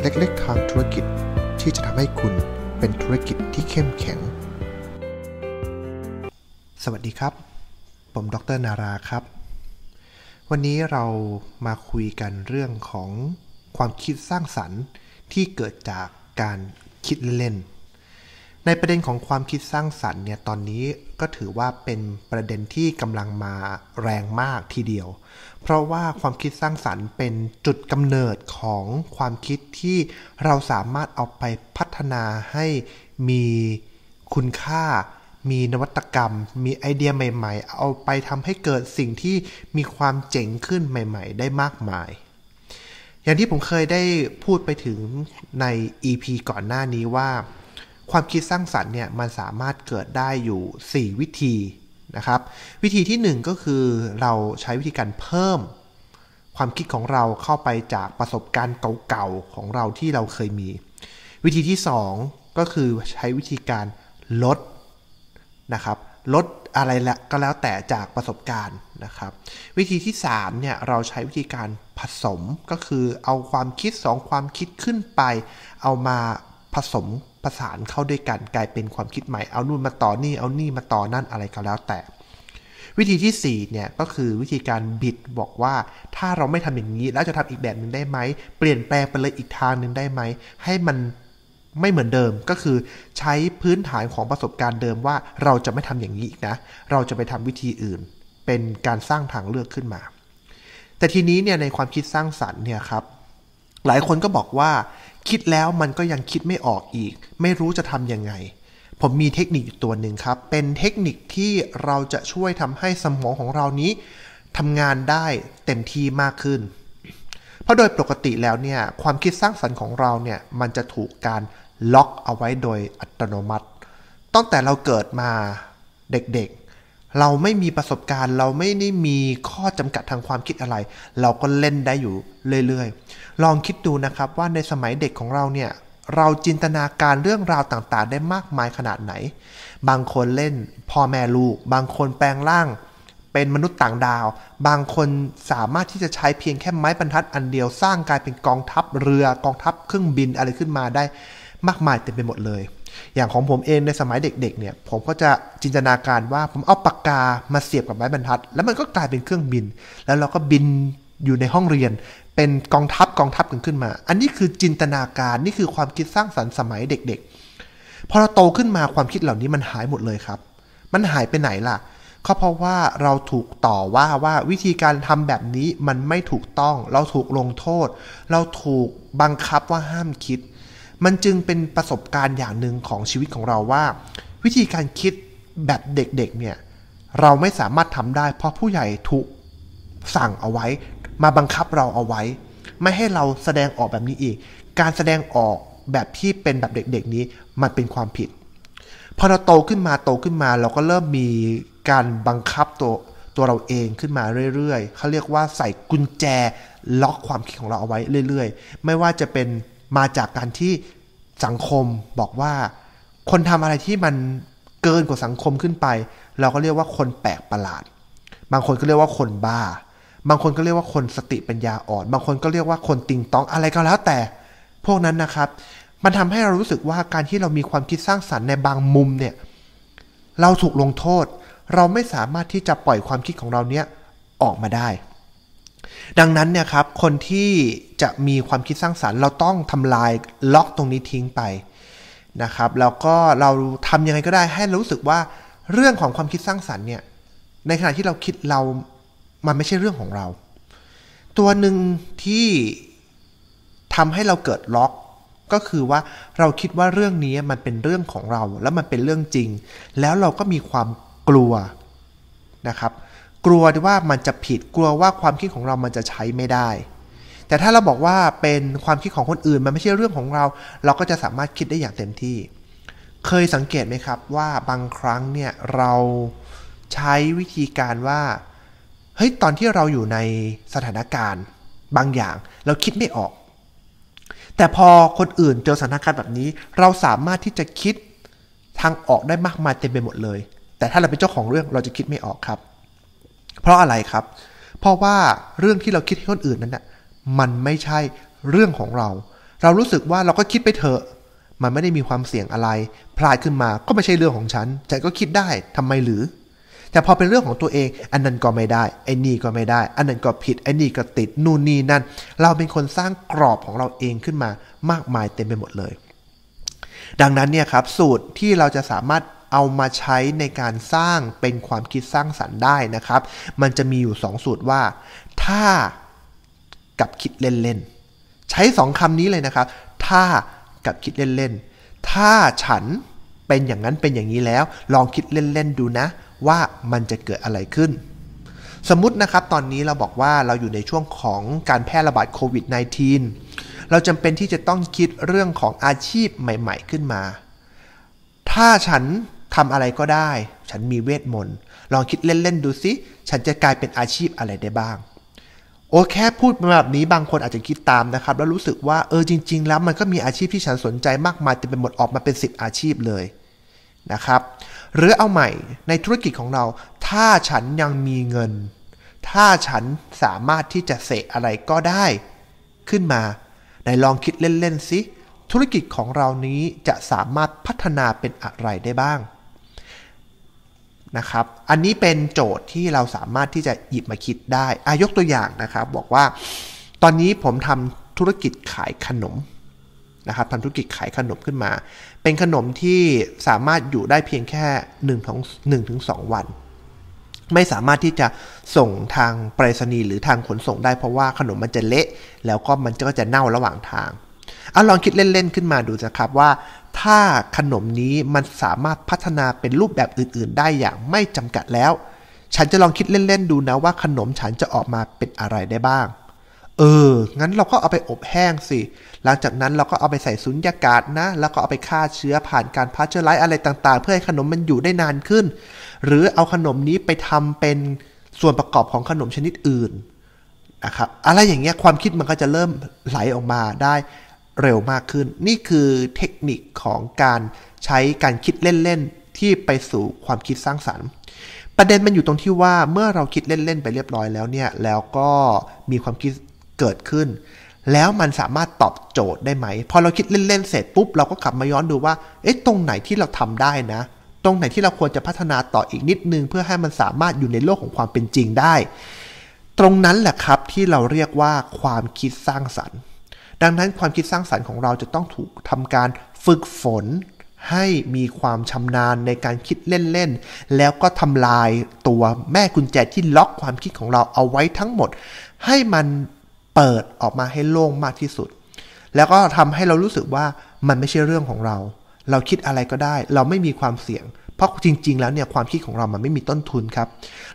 เล็กๆ ทางธุรกิจที่จะทำให้คุณเป็นธุรกิจที่เข้มแข็ง สวัสดีครับ ผมดรนาราครับ วันนี้เรามาคุยกันเรื่องของความคิดสร้างสรรค์ที่เกิดจากการคิดเล่น ในประเด็นของความคิดสร้างสรรค์เนี่ยตอนนี้ก็ถือว่าเป็นประเด็นที่กำลังมาแรงมากทีเดียว เพราะว่าความคิดสร้างสรรค์เป็นจุดกำเนิดของความคิดที่เราสามารถเอาไปพัฒนาให้มีคุณค่า มีนวัตกรรม มีไอเดียใหม่ ๆ เอาไปทำให้เกิดสิ่งที่มีความเจ๋งขึ้นใหม่ ๆ ได้มากมายอย่างที่ผมเคยได้พูดไปถึงใน EP ก่อนหน้านี้ว่า ความคิดสร้างสรรค์เนี่ยมันสามารถเกิดได้อยู่ 4 วิธีนะครับ วิธีที่ 1 ก็คือเราใช้วิธีการเพิ่ม ความคิดของเราเข้าไปจากประสบการณ์เก่าๆของเราที่เราเคยมี วิธีที่ 2 ก็คือใช้วิธีการลดนะครับลดอะไรละก็แล้วแต่จากประสบการณ์นะครับ วิธีที่3เนี่ยเราใช้วิธีการผสมก็คือเอาความคิด 2 ความคิดขึ้นไป เอามาผสม ประสานเข้าด้วยกันกลายเป็นความคิดใหม่ เอานู่นมาต่อนี่ เอานี่มาต่อนั่นอะไรก็แล้วแต่ วิธีที่4เนี่ยก็คือวิธีการบิดบอกว่า ถ้าเราไม่ทำอย่างนี้แล้วจะทำอีกแบบหนึ่งได้ไหม เปลี่ยนแปลงไปเลยอีกทางหนึ่งได้ไหม ให้มันไม่เหมือนเดิมก็คือใช้พื้นฐานของประสบการณ์เดิมว่าเราจะไม่ทำอย่างนี้อีกนะ เราจะไปทำวิธีอื่น เป็นการสร้างทางเลือกขึ้นมา แต่ทีนี้เนี่ยในความคิดสร้างสรรค์เนี่ยครับหลายคนก็บอกว่า คิดแล้วมันก็ยังคิดไม่ออกอีก ไม่รู้จะทำยังไง ผมมีเทคนิคตัวหนึ่งครับ เป็นเทคนิคที่เราจะช่วยทำให้สมองของเรานี้ทำงานได้เต็มที่มากขึ้น เพราะโดยปกติแล้วเนี่ยความคิดสร้างสรรค์ของเราเนี่ยมันจะถูกการล็อกเอาไว้โดยอัตโนมัติ ตั้งแต่เราเกิดมาเด็กๆ เราไม่มีประสบการณ์ เราไม่ได้มีข้อจำกัดทางความคิดอะไร เราก็เล่นได้อยู่เรื่อยๆ ลองคิดดูนะครับว่าในสมัยเด็กของเราเนี่ยเราจินตนาการเรื่องราวต่างๆ ได้มากมายขนาดไหน บางคนเล่นพ่อแม่ลูก บางคนแปลงร่าง เป็นมนุษย์ต่างดาว บางคนสามารถที่จะใช้เพียงแค่ไม้บรรทัดอันเดียวสร้างกลายเป็นกองทัพเรือกองทัพเครื่องบินอะไรขึ้นมาได้มากมายเต็มไปหมดเลย อย่างของผมเองในสมัยเด็กๆ เนี่ย ผมก็จะจินตนาการว่าผมเอาปากกามาเสียบกับไม้บรรทัด แล้วมันก็กลายเป็นเครื่องบิน แล้วเราก็บินอยู่ในห้องเรียน เป็นกองทัพกองทัพกันขึ้นมา อันนี้คือจินตนาการนี่คือความคิดสร้างสรรค์สมัยเด็กๆ พอเราโตขึ้นมาความคิดเหล่านี้มันหายหมดเลยครับ มันหายไปไหนล่ะก็เพราะว่าเราถูกต่อว่าว่าวิธีการทำแบบนี้มันไม่ถูกต้อง เราถูกลงโทษ เราถูกบังคับว่าห้ามคิด มันจึงเป็นประสบการณ์อย่างหนึ่งของชีวิตของเราว่า วิธีการคิดแบบเด็กๆเนี่ยเราไม่สามารถทำได้ เพราะผู้ใหญ่ถูกสั่งเอาไว้ มาบังคับเราเอาไว้ ไม่ให้เราแสดงออกแบบนี้อีก การแสดงออกแบบที่เป็นแบบเด็ก ๆ นี้มันเป็นความผิด พอเราโตขึ้นมาโตขึ้นมา เราก็เริ่มมีการบังคับตัวตัวเราเองขึ้นมาเรื่อยๆเขาเรียกว่าใส่กุญแจล็อกความคิดของเราเอาไว้เรื่อย ๆ ไม่ว่าจะเป็น มาจากการที่สังคมบอกว่า คนทำอะไรที่มันเกินกว่าสังคมขึ้นไป เราก็เรียกว่าคนแปลกประหลาด บางคนก็เรียกว่าคนบ้า บางคนก็เรียกว่าคนสติปัญญาอ่อน บางคนก็เรียกว่าคนติงตองอะไรก็แล้วแต่ พวกนั้นนะครับ มันทำให้เรารู้สึกว่าการที่เรามีความคิดสร้างสรรค์ในบางมุมเนี่ยเราถูกลงโทษ เราไม่สามารถที่จะปล่อยความคิดของเราเนี้ยออกมาได้ ดังนั้นเนี่ยครับคนที่จะมีความคิดสร้างสารรค์ เราต้องทำลายล็อกตรงนี้ทิ้งไปนะครับแล้วก็เราทำยังไงก็ได้ให้รู้สึกว่าเรื่องของความคิดสร้างสารรค์เนี่ยในขณะที่เราคิดเรามันไม่ใช่เรื่องของเรา ตัวหนึ่งที่ทำให้เราเกิดล็อกก็คือว่าเราคิดว่าเรื่องนี้มันเป็นเรื่องของเรา แล้วมันเป็นเรื่องจริง แล้วเราก็มีความกลัวนะครับ กลัวว่ามันจะผิดกลัวว่าความคิดของเรามันจะใช้ไม่ได้ แต่ถ้าเราบอกว่าเป็นความคิดของคนอื่นมันไม่ใช่เรื่องของเรา เราก็จะสามารถคิดได้อย่างเต็มที่ เคยสังเกตไหมครับว่าบางครั้งเนี่ยเราใช้วิธีการว่าเฮ้ยตอนที่เราอยู่ในสถานการณ์ บางอย่างเราคิดไม่ออก แต่พอคนอื่นเจอสถานการณ์แบบนี้ เราสามารถที่จะคิดทางออกได้มากมายเต็มไปหมดเลย แต่ถ้าเราเป็นเจ้าของเรื่องเราจะคิดไม่ออกครับ เพราะอะไรครับ เพราะว่าเรื่องที่เราคิดให้คนอื่นนั้นน่ะมันไม่ใช่เรื่องของเรา เรารู้สึกว่าเราก็คิดไปเถอะ มันไม่ได้มีความเสี่ยงอะไร พลาดขึ้นมาก็ไม่ใช่เรื่องของฉันฉันก็คิดได้ทำไมหรือ แต่พอเป็นเรื่องของตัวเอง อันนั้นก็ไม่ได้ไอ้นี่ก็ไม่ได้ อันนั้นก็ผิดไอ้นี่ก็ติดนู่นนี่นั่น เราเป็นคนสร้างกรอบของเราเองขึ้นมามากมายเต็มไปหมดเลย ดังนั้นเนี่ยครับสูตรที่เราจะสามารถ เอามาใช้ในการสร้างเป็นความคิดสร้างสรรค์ได้นะครับ มันจะมีอยู่ 2 สูตรว่า ถ้ากับคิดเล่นๆ ใช้ 2คำนี้เลยนะครับ ถ้ากับคิดเล่นๆ ถ้าฉันเป็นอย่างนั้นเป็นอย่างนี้แล้ว ลองคิดเล่นๆดูนะ ว่ามันจะเกิดอะไรขึ้นสมมตินะครับตอนนี้เราบอกว่าเราอยู่ในช่วงของการแพร่ระบาดโควิด -19 เราจำเป็นที่จะต้องคิดเรื่องของอาชีพใหม่ ๆ ขึ้นมา ถ้าฉัน ทำอะไรก็ได้ ฉันมีเวทมนต์ ลองคิดเล่น ๆ ดูสิ ฉันจะกลายเป็นอาชีพอะไรได้บ้าง โอ้แค่พูดมาแบบนี้บางคนอาจจะคิดตามนะครับ แล้วรู้สึกว่าเออจริง ๆ แล้วมันก็มีอาชีพที่ฉันสนใจมากมายเต็มไปหมดออกมาเป็น 10 อาชีพเลยนะครับ หรือเอาใหม่ในธุรกิจของเรา ถ้าฉันยังมีเงิน ถ้าฉันสามารถที่จะเสกอะไรก็ได้ขึ้นมาไหนลองคิดเล่น ๆ สิ ธุรกิจของเรานี้จะสามารถพัฒนาเป็นอะไรได้บ้าง นะครับ อันนี้เป็นโจทย์ที่เราสามารถที่จะหยิบมาคิดได้อายกตัวอย่างนะครับ บอกว่า ตอนนี้ผมทำธุรกิจขายขนมนะครับทำธุรกิจขายขนมขึ้นมา เป็นขนมที่สามารถอยู่ได้เพียงแค่1ถึง1ถึง2วัน ไม่สามารถที่จะส่งทางไปรษณีย์หรือทางขนส่งได้เพราะว่าขนมมันจะเละ แล้วก็มันก็จะเน่าระหว่างทางเอาลองคิดเล่นๆขึ้นมาดูนะครับว่า ถ้าขนมนี้มันสามารถพัฒนาเป็นรูปแบบอื่น ๆ ได้อย่างไม่จำกัดแล้ว ฉันจะลองคิดเล่น ๆ ดูนะว่าขนมฉันจะออกมาเป็นอะไรได้บ้าง เออ งั้นเราก็เอาไปอบแห้งสิ หลังจากนั้นเราก็เอาไปใส่สุญญากาศนะ แล้วก็เอาไปฆ่าเชื้อผ่านการพาสเจอร์ไลท์อะไรต่าง ๆ เพื่อให้ขนมมันอยู่ได้นานขึ้น หรือเอาขนมนี้ไปทำเป็นส่วนประกอบของขนมชนิดอื่นนะครับอะไรอย่างเงี้ยความคิดมันก็จะเริ่มไหลออกมาได้ เร็วมากขึ้น นี่คือเทคนิคของการใช้การคิดเล่นๆ ที่ไปสู่ความคิดสร้างสรรค์ ประเด็นมันอยู่ตรงที่ว่าเมื่อเราคิดเล่นๆ ไปเรียบร้อยแล้วเนี่ย แล้วก็มีความคิดเกิดขึ้น แล้วมันสามารถตอบโจทย์ได้ไหม พอเราคิดเล่นๆ เสร็จปุ๊บ เราก็กลับมาย้อนดูว่า เอ๊ะ ตรงไหนที่เราทำได้นะ ตรงไหนที่เราควรจะพัฒนาต่ออีกนิดนึง เพื่อให้มันสามารถอยู่ในโลกของความเป็นจริงได้ ตรงนั้นแหละครับที่เราเรียกว่าความคิดสร้างสรรค์ ดังนั้นความคิดสร้างสรรค์ของเราจะต้องถูกทำการฝึกฝนให้มีความชำนาญในการคิดเล่นๆ แล้วก็ทำลายตัวแม่กุญแจที่ล็อกความคิดของเราเอาไว้ทั้งหมด ให้มันเปิดออกมาให้โล่งมากที่สุด แล้วก็ทำให้เรารู้สึกว่ามันไม่ใช่เรื่องของเรา เราคิดอะไรก็ได้ เราไม่มีความเสี่ยง เพราะจริง ๆ แล้วเนี่ยความคิดของเรามันไม่มีต้นทุนครับ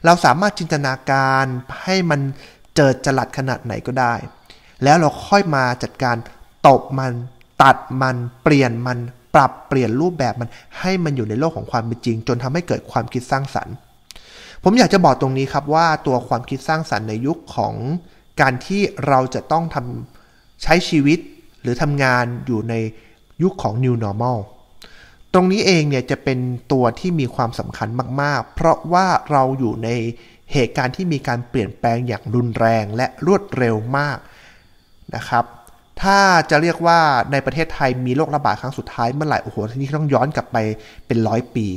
เราสามารถจินตนาการให้มันเจิดจรัสขนาดไหนก็ได้ แล้วเราค่อยมาจัดการตบมันตัดมันเปลี่ยนมันปรับเปลี่ยนรูปแบบมันให้มันอยู่ในโลกของความเป็นจริง จนทำให้เกิดความคิดสร้างสรรค์ ผมอยากจะบอกตรงนี้ครับว่าตัวความคิดสร้างสรรค์ในยุคของการที่เราจะต้องทำใช้ชีวิตหรือทำงานอยู่ในยุคของ new normal ตรงนี้เองเนี่ยจะเป็นตัวที่มีความสำคัญมาก ๆ เพราะว่าเราอยู่ในเหตุการณ์ที่มีการเปลี่ยนแปลงอย่างรุนแรงและรวดเร็วมาก นะครับ ถ้าจะเรียกว่าในประเทศไทยมีโรคระบาดครั้งสุดท้ายเมื่อไหร่โอ้โหทีนี้ต้องย้อนกลับไปเป็นร้อยปี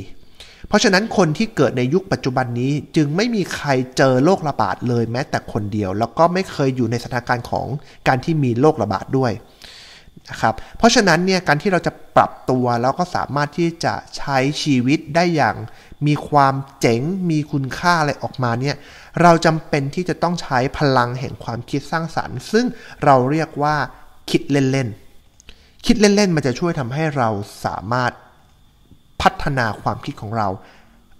เพราะฉะนั้นคนที่เกิดในยุคปัจจุบันนี้จึงไม่มีใครเจอโรคระบาดเลยแม้แต่คนเดียว แล้วก็ไม่เคยอยู่ในสถานการณ์ของการที่มีโรคระบาดด้วย นะครับเพราะฉะนั้นเนี่ยการที่เราจะปรับตัวแล้วก็สามารถที่จะใช้ชีวิตได้อย่าง มีความเจ๋งมีคุณค่าอะไรออกมาเนี่ยเราจำเป็นที่จะต้องใช้พลังแห่งความคิดสร้างสารรค์ ซึ่งเราเรียกว่าคิดเล่นๆคิดเล่นๆมันจะช่วยทำให้เราสามารถพัฒนาความคิดของเรา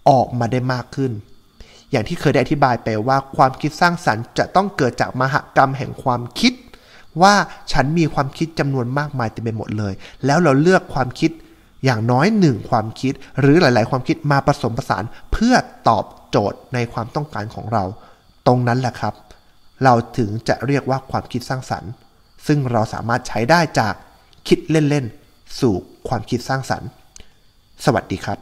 ออกมาได้มากขึ้น อย่างที่เคยได้อธิบายไปว่าความคิดสร้างสรรค์จะต้องเกิดจากมหกรรมแห่งความคิด ว่าฉันมีความคิดจำนวนมากมายเต็มไปหมดเลย แล้วเราเลือกความคิดอย่างน้อยหนึ่งความคิด หรือหลาย ๆ ความคิดมาผสมผสานเพื่อตอบโจทย์ในความต้องการของเรา ตรงนั้นแหละครับ เราถึงจะเรียกว่าความคิดสร้างสรรค์ ซึ่งเราสามารถใช้ได้จากคิดเล่น ๆ สู่ความคิดสร้างสรรค์ สวัสดีครับ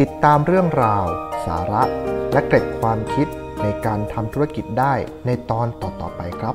ติดตามเรื่องราว สาระ และเกร็ดความคิด ในการทำธุรกิจได้ในตอนต่อๆไปครับ